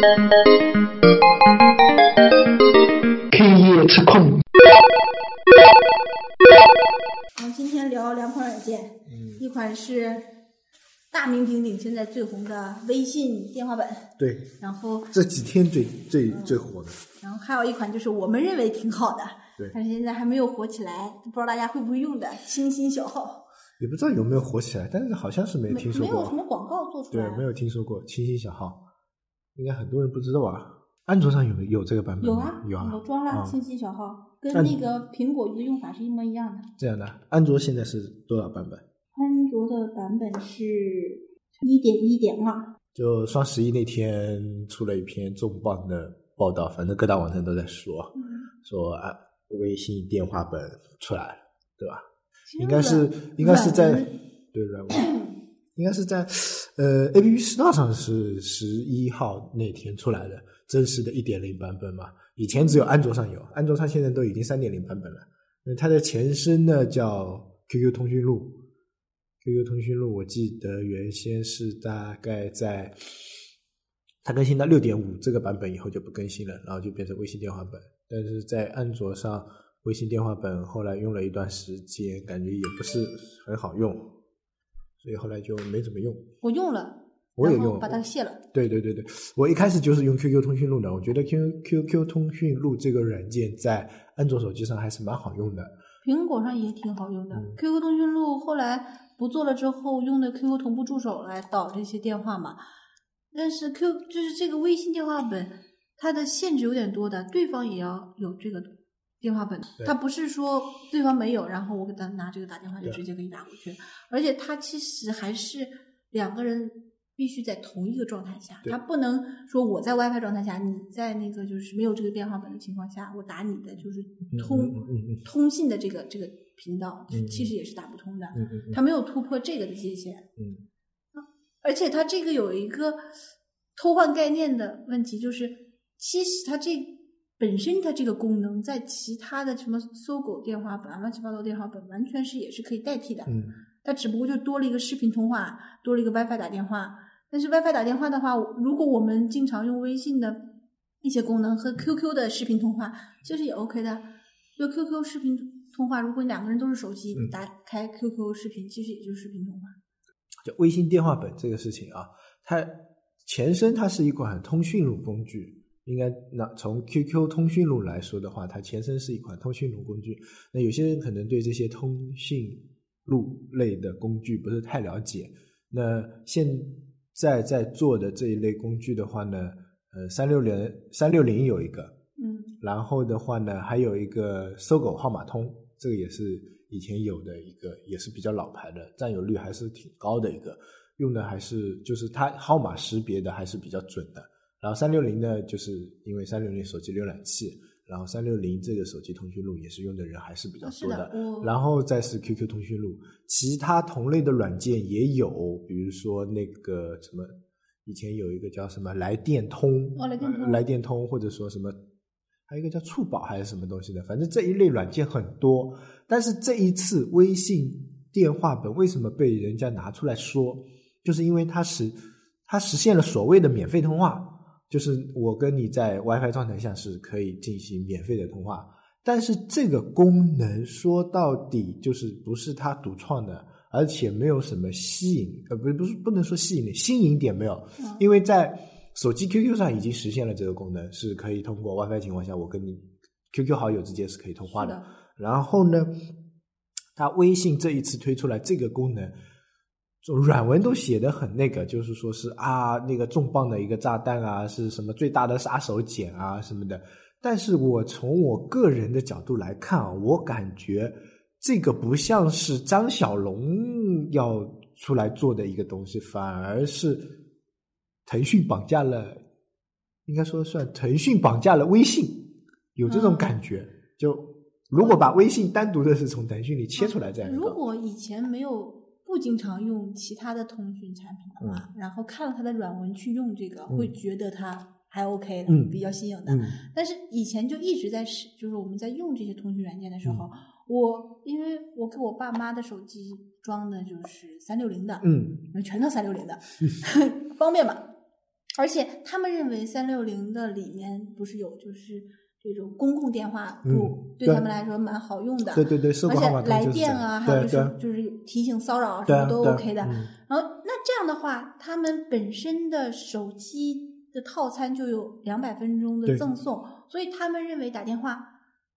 K 夜吃控，我们今天聊两款软件，一款是大名鼎鼎、现在最红的微信电话本，对，然后这几天最最最火的，然后还有一款就是我们认为挺好的，对。但是现在还没有火起来，不知道大家会不会用的清新小号，也不知道有没有火起来，但是好像是没没听说没有什么过。广告做出来，，对没有听说过清新小号，应该很多人不知道啊。安卓上有有这个版本？有啊，有啊，我装了啊清新小号，跟那那个苹果的用法是一模一样的。这样的。安卓现在是多少版本？安卓的版本是一点一点二，就双十一那天出了一篇重磅的报道，反正各大网站都在说，嗯说啊，微信电话本出来了，对吧？应该是应该是在对软文，应该是在呃 A P P Store 上是十一号那天出来的正式的一点零版本嘛，以前只有安卓上有，安卓上现在都已经三点零版本了。那它的前身呢叫 Q Q 通讯录，Q Q 通讯录我记得原先是大概在它更新到六点五这个版本以后就不更新了，然后就变成微信电话本。但是在安卓上，微信电话本后来用了一段时间，感觉也不是很好用，所以后来就没怎么用。我用了，我也用把它卸了。对对对对，我一开始就是用 QQ 通讯录的，我觉得 Q QQ 通讯录这个软件在安卓手机上还是蛮好用的。苹果上也挺好用的。嗯 QQ 通讯录后来不做了之后，用的 QQ 同步助手来导这些电话嘛。但是 Q 就是这个微信电话本，它的限制有点多的，对方也要有这个电话本，对。它不是说对方没有，然后我给他拿这个打电话就直接给你打过去，而且他其实还是两个人必须在同一个状态下，他不能说我在 WiFi 状态下，你在那个就是没有这个电话本的情况下，我打你的就是通、嗯嗯嗯通信的这个这个频道，嗯其实也是打不通的，嗯嗯嗯。它没有突破这个的界限，嗯。而且他这个有一个偷换概念的问题，就是其实他这本身它这个功能在其他的什么搜狗电话本啊、乱七八糟电话本完全是也是可以代替的，嗯它只不过就多了一个视频通话，多了一个 WiFi 打电话。但是 WiFi 打电话的话，如果我们经常用微信的一些功能和 QQ 的视频通话，其实也 OK 的。就 QQ 视频通话，如果两个人都是手机，嗯打开 QQ 视频，其实也就是视频通话。就微信电话本这个事情啊，它前身它是一款通讯录工具。应该那从 QQ 通讯录来说的话，它前身是一款通讯录工具。那有些人可能对这些通讯录类的工具不是太了解。那现在在做的这一类工具的话呢，呃，三六零三六零有一个，嗯，然后的话呢，还有一个搜狗号码通，这个也是以前有的一个，也是比较老牌的，占有率还是挺高的一个，用的还是就是它号码识别的还是比较准的。然后三六零呢，就是因为三六零手机浏览器，然后三六零这个手机通讯录也是用的人还是比较多的我然后再是 QQ 通讯录，其他同类的软件也有，比如说那个什么，以前有一个叫什么来电通，哦来电通呃来电通，或者说什么，还有一个叫触宝还是什么东西的，反正这一类软件很多。但是这一次微信电话本为什么被人家拿出来说，就是因为它实它实现了所谓的免费通话，就是我跟你在 WiFi 状态下是可以进行免费的通话。但是这个功能说到底就是不是它独创的，而且没有什么吸引，呃，不是不是不能说吸引点，新颖点没有，嗯因为在手机 QQ 上已经实现了这个功能，是可以通过 WiFi 情况下，我跟你 QQ 好友之间是可以通话的。的然后呢，它微信这一次推出来这个功能，就软文都写的很那个，就是说是啊，那个重磅的一个炸弹啊，是什么最大的杀手锏啊什么的。但是我从我个人的角度来看啊，我感觉这个不像是张小龙要出来做的一个东西，反而是腾讯绑架了，应该说算腾讯绑架了微信，有这种感觉。就如果把微信单独的是从腾讯里切出来这样如果以前没有不经常用其他的通讯产品的话，然后看了它的软文去用这个，嗯会觉得它还 OK 的，嗯比较新颖的。嗯但是以前就一直在使，就是我们在用这些通讯软件的时候，嗯我因为我给我爸妈的手机装的就是三六零的，嗯全都三六零的，方便嘛。而且他们认为三六零的里面不是有就是这种公共电话簿，嗯对对他们来说蛮好用的。对对对，而且来电啊，还有就是就是提醒骚扰啊什么都 OK 的。嗯然后那这样的话，他们本身的手机的套餐就有两百分钟的赠送，所以他们认为打电话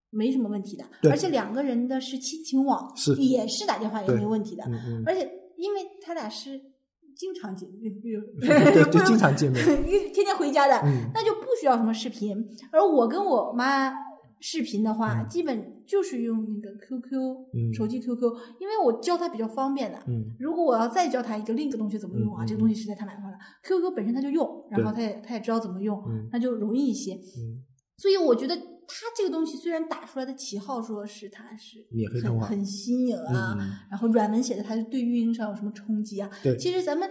没什么问题的。而且两个人的是亲情网，是也是打电话也对没问题的。而且因为他俩是经常见，对就经常见面 天天回家的，嗯那就不需要什么视频。而我跟我妈视频的话，嗯基本就是用那个 QQ、嗯手机 QQ，因为我教她比较方便的。嗯如果我要再教她一个另一个东西怎么用啊，这个东西实在太麻烦了。QQ 本身她就用，然后她也她也知道怎么用，嗯那就容易一些。嗯，所以我觉得它这个东西虽然打出来的旗号说是它是很很新颖啊，嗯然后软文写的它是对运营商有什么冲击啊？对。其实咱们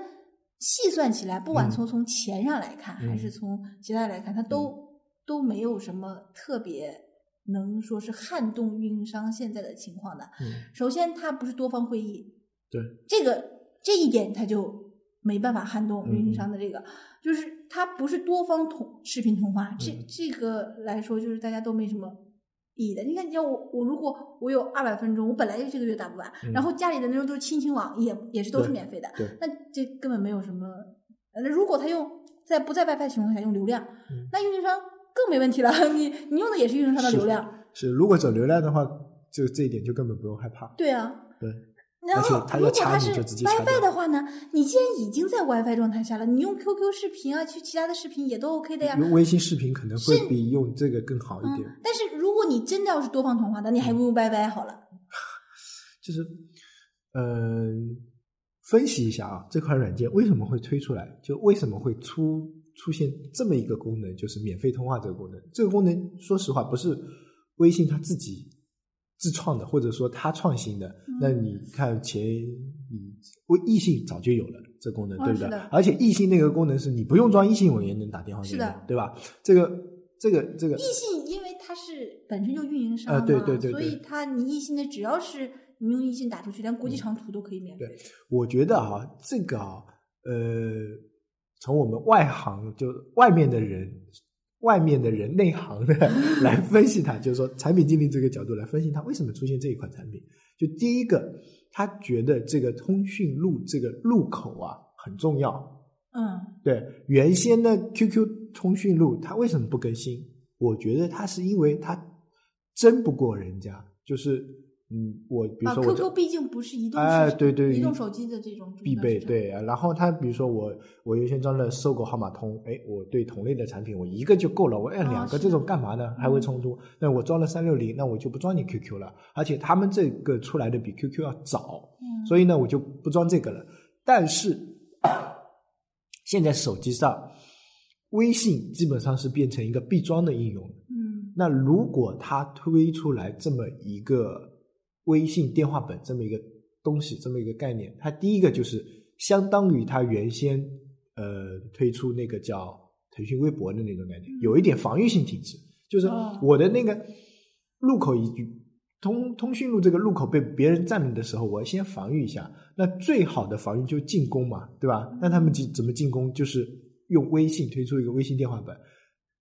细算起来，不管嗯。从从钱上来看，还是嗯。从其他来看，它都、都没有什么特别能说是撼动运营商现在的情况的。嗯。首先，它不是多方会议，对，这个这一点它就没办法撼动运营嗯商的这个，就是它不是多方同视频通话，这嗯这个来说就是大家都没什么意义的。你看，你像我我如果我有二百分钟，我本来就这个月打不完，嗯然后家里的那种都是亲情网，也也是都是免费的，那这根本没有什么。呃那如果他用在不在 WiFi 情况下用流量，嗯那运营商更没问题了。你你用的也是运营商的流量，是，如果走流量的话，就这一点就根本不用害怕。对啊。对，然后，如果它是 WiFi 的话呢，你既然已经在 WiFi 状态下了，你用 QQ 视频啊，去其他的视频也都 OK 的呀。用微信视频可能会比用这个更好一嗯点。，但是如果你真的要是多方通话的，你还不如 WiFi 好了。就是，嗯、分析一下啊，这款软件为什么会推出来，就为什么会出出现这么一个功能，就是免费通话这个功能。这个功能说实话不是微信它自己自创的，或者说他创新的。嗯那你看前你微易信早就有了这功能，哦对不对？而且异信那个功能是你不用装异信我也能打电话给你对吧？这个这个这个异信因为它是本身就运营商啊嘛，对对对对所以它你异信的只要是你用异信打出去，连国际长途都可以免费。我觉得啊，这个啊，呃，从我们外行就外面的人、外面的人内行的来分析它，就是说产品经理这个角度来分析它为什么出现这一款产品。就第一个，他觉得这个通讯录这个入口啊很重要。嗯，对，原先的 QQ 通讯录它为什么不更新？我觉得它是因为它争不过人家，就是嗯，我比如啊说我，QQ 毕竟不是移动哎市对对移移动手机的这种必备。对啊。然后他比如说我我原先装了搜狗号码通，哎，我对同类的产品我一个就够了，我要哦两个这种干嘛呢？还会嗯冲突。那我装了三六零，那我就不装你 QQ 了，而且他们这个出来的比 QQ 要早，嗯，所以呢我就不装这个了。但是现在手机上微信基本上是变成一个必装的应用。嗯那如果它推出来这么一个微信电话本这么一个东西，这么一个概念，它第一个就是相当于它原先呃推出那个叫腾讯微博的那种概念，有一点防御性体质，就是哦我的那个入口一句。通通讯录这个入口被别人占领的时候，我要先防御一下。那最好的防御就是进攻嘛，对吧？那他们进怎么进攻？就是用微信推出一个微信电话本，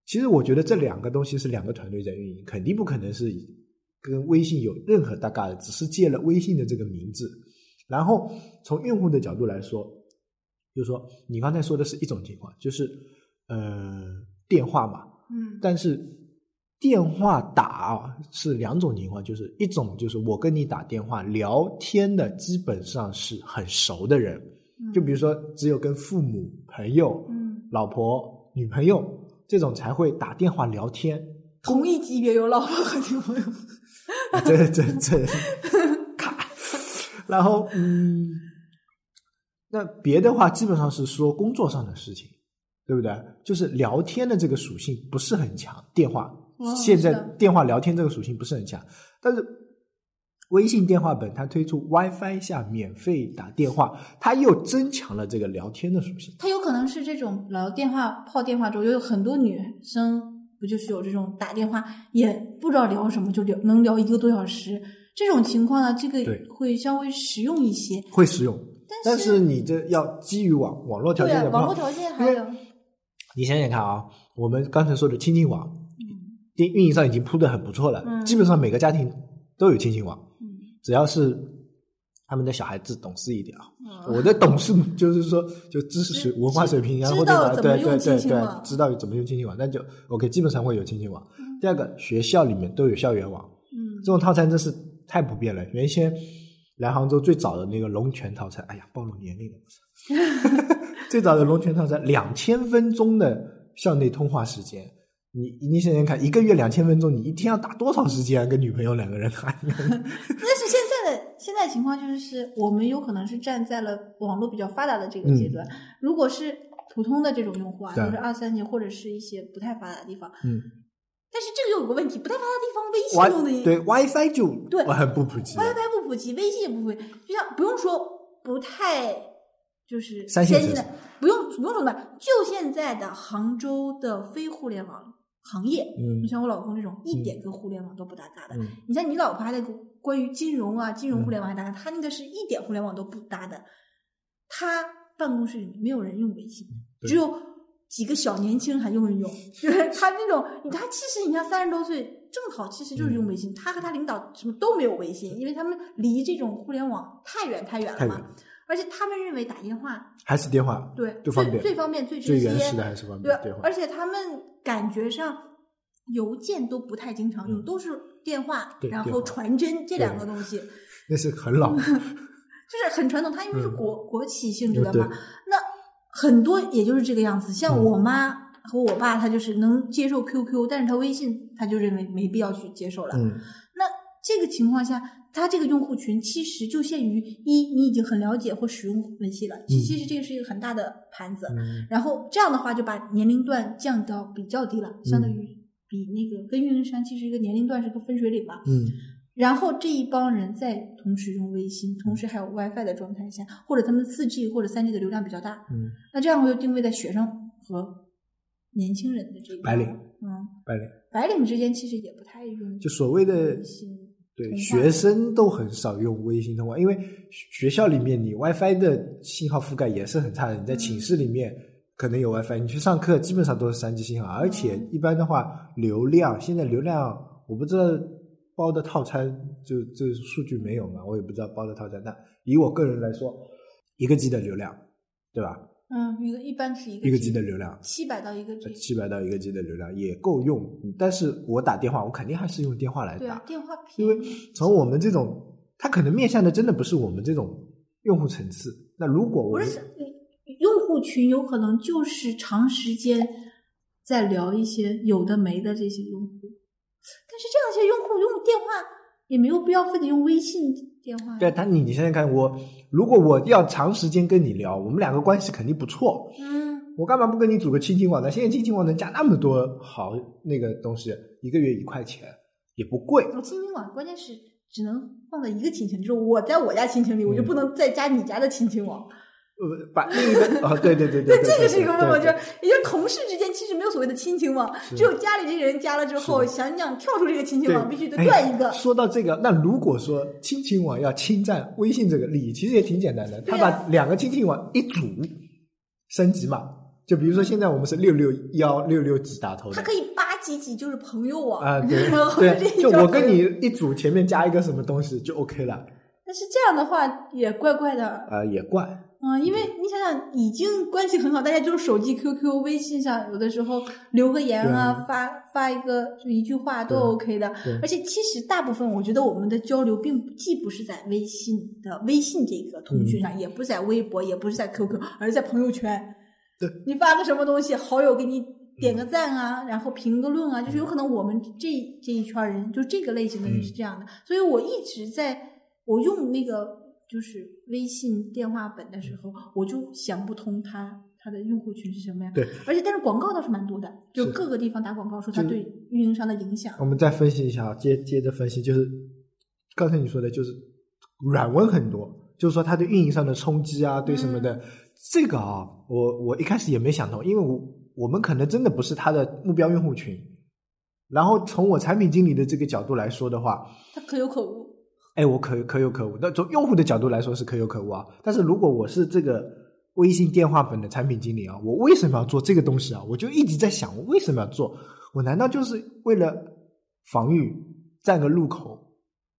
其实我觉得这两个东西是两个团队在运营，肯定不可能是跟微信有任何搭嘎的，只是借了微信的这个名字。然后从用户的角度来说，就是说你刚才说的是一种情况，就是呃电话嘛，嗯但是电话打啊是两种情况，就是一种就是我跟你打电话聊天的，基本上是很熟的人，嗯就比如说只有跟父母、朋友、嗯，老婆、女朋友这种才会打电话聊天。同一级别有老婆和女朋友。这这这卡，然后嗯，那别的话基本上是说工作上的事情，对不对？就是聊天的这个属性不是很强，电话、哦现在电话聊天这个属性不是很强，但是。微信电话本它推出 WiFi 下免费打电话，它又增强了这个聊天的属性。它有可能是这种聊电话泡电话中，有很多女生不就是有这种打电话也不知道聊什么就聊能聊一个多小时这种情况呢？这个会稍微实用一些。会实用，但但是是你这要基于网网络条件的不好网络条件还有你想想看啊，我们刚才说的亲情网，嗯电运营商已经铺的很不错了，嗯基本上每个家庭都有亲情网，嗯只要是他们的小孩子懂事一点啊。嗯我的懂事就是说，就知识水、文化水平啊，知或者对对对对知道怎么用亲情网，那就 OK，基本上会有亲情网。嗯第二个，学校里面都有校园网，嗯这种套餐真是太普遍了。原先来杭州最早的那个龙泉套餐，哎呀，暴露年龄了，最早的龙泉套餐，两千分钟的校内通话时间，你你想想看，一个月两千分钟，你一天要打多少时间啊？跟女朋友两个人谈？但是现在情况就是，是我们有可能是站在了网络比较发达的这个阶段。如果是普通的这种用户啊，就是二三年或者是一些不太发达的地方，嗯，但是这个又有个问题，不太发达的地方，微信用的对 WiFi 就对很不普及。WiFi 不普及，微信也不普及，就像不用说不太就是先进的，不用不用说吧，就现在的杭州的非互联网行业，嗯。就像我老公这种一点跟互联网都不搭嘎的，嗯。你像你老婆还那个关于金融啊、金融嗯互联网还搭嘎，他那个是一点互联网都不搭的，他办公室里没有人用微信，只有几个小年轻还用一用，就是他那种，他其实你像三十多岁，正好其实就是用微嗯。信，他和他领导什么都没有微信，因为他们离这种互联网太远太远了嘛而且他们认为打电话还是电话对最方便最最方便最直接，最原始的还是方对便对而。且他们感觉上邮件都不太经常用，嗯都是电话，对然后传真这两个东西，那是很老，就是很传统。它因为是嗯国、国企性质的对嘛，那很多也就是这个样子。像嗯我妈和我爸，他就是能接受 QQ，但是他微信他就认为没必要去接受了。嗯，那这个情况下，他这个用户群其实就限于一，你已经很了解或使用微信了，其嗯其实这个是一个很大的盘子。嗯然后这样的话，就把年龄段降到比较低了，相嗯当于比那个跟运营商其实一个年龄段是个分水岭吧。嗯然后这一帮人在同时用微信，同时还有 WiFi 的状态下，或者他们四 G 或者三 G 的流量比较大，嗯，那这样我就定位在学生和年轻人的这个白领，嗯，白领白领之间其实也不太用就所谓的。对学生都很少用微信通话，因为学校里面你 WiFi 的信号覆盖也是很差的。你在寝室里面可能有 WiFi，你去上课基本上都是三 G 信号，而且一般的话流量现在流量我不知道包的套餐就这数据没有嘛，我也不知道包的套餐。那以我个人来说，一个 G 的流量，对吧？嗯，一个一般是一个一个 G 的流量，七百到一个 G，七百到一个 G 的流量也够用，但是我打电话，我肯定还是用电话来打对啊，，电话因为。从我们这种，它可能面向的真的不是我们这种用户层次。那如果我是用户群有可能就是长时间在聊一些有的没的这些用户，但是这样一些用户用电话也没有必要非得用微信电话。对他，你你想想看，我如果我要长时间跟你聊，我们两个关系肯定不错，嗯，我干嘛不跟你组个亲情网呢？现在亲情网能加那么多好那个东西，一个月一块钱也不贵。我亲情网关键是只能放在一个亲情，就是我在我家亲情里，我就嗯不能再加你家的亲情网。呃，把另一个啊，对对对对，对 这个是一个问题，我觉对得，也就是同事之间其实没有所谓的亲情网，只有家里这些人加了之后，想想跳出这个亲情网，必须得哎断一个。说到这个，那如果说亲情网要侵占微信这个利益，其实也挺简单的，他把两个亲情网一组升级嘛。就比如说现在我们是六六幺六六几打头的它可以八几几就是朋友网啊，对对，就我跟你一组，前面加一个什么东西就 OK 了，但是这样的话也怪怪的，啊，也怪，嗯，因为你想想，已经关系很好，大家就是手机、QQ、微信上，有的时候留个言啊，发发一个就一句话都 OK 的对。而且其实大部分，我觉得我们的交流并不既不是在微信的微信这个通讯上，也不是在微博，也不是在 QQ，而是在朋友圈。对，你发个什么东西，好友给你点个赞啊，然后评个论啊，就是有可能我们这这一圈人，就这个类型的人是这样的。所以我一直在我用那个就是微信电话本的时候，我就想不通它它的用户群是什么呀。对，而且但是广告倒是蛮多的，就各个地方打广告说它对运营商的影响。我们再分析一下啊，接接着分析，就是刚才你说的，就是软文很多，就是说它对运营商的冲击啊，对什么的，这个啊，我我一开始也没想通，因为我我们可能真的不是它的目标用户群。然后从我产品经理的这个角度来说的话，它可有可无。哎，我可可有可无。那从用户的角度来说是可有可无啊。但是如果我是这个微信电话本的产品经理啊，我为什么要做这个东西啊？我就一直在想，我为什么要做？我难道就是为了防御占个入口？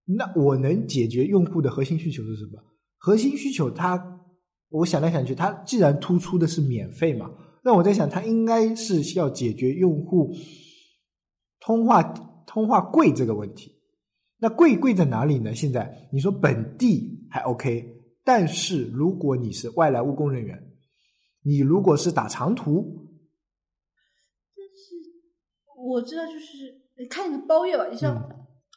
那我能解决用户的核心需求是什么？核心需求它，我想来想去，它既然突出的是免费嘛，那我在想，它应该是要解决用户通话通话贵这个问题。那贵贵在哪里呢？现在你说本地还 OK，但是如果你是外来务工人员，你如果是打长途，但是我知道，就是看你的包月吧，就像嗯。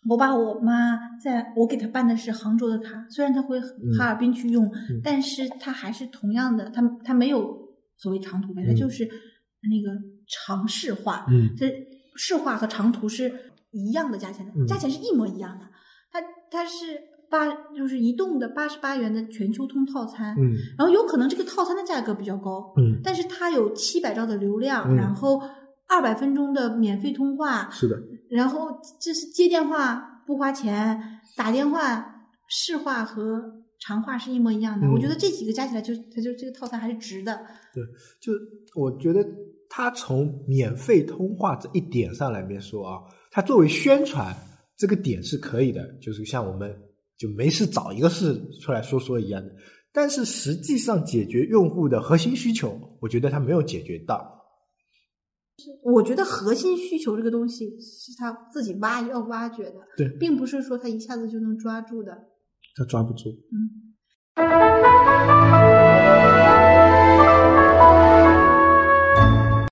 我把我妈在我给她办的是杭州的卡，虽然她回哈尔滨去用，但是她还是同样的，她她没有所谓长途呗，她嗯。就是那个长市话，嗯。这市话和长途是一样的价钱的，嗯价钱是一模一样的。它它是八就是移动的八十八元的全球通套餐，嗯然后有可能这个套餐的价格比较高，嗯，但是它有七百兆的流量，嗯然后二百分钟的免费通话，是的，然后就是接电话不花钱，打电话市话和长话是一模一样的。嗯我觉得这几个加起来就它就这个套餐还是值的。对就我觉得它从免费通话这一点上来面说啊，他作为宣传这个点是可以的，就是像我们就没事找一个事出来说说一样的。但是实际上解决用户的核心需求，我觉得它没有解决到。我觉得核心需求这个东西是他自己挖要挖掘的，对并不是说他一下子就能抓住的。他抓不住。嗯。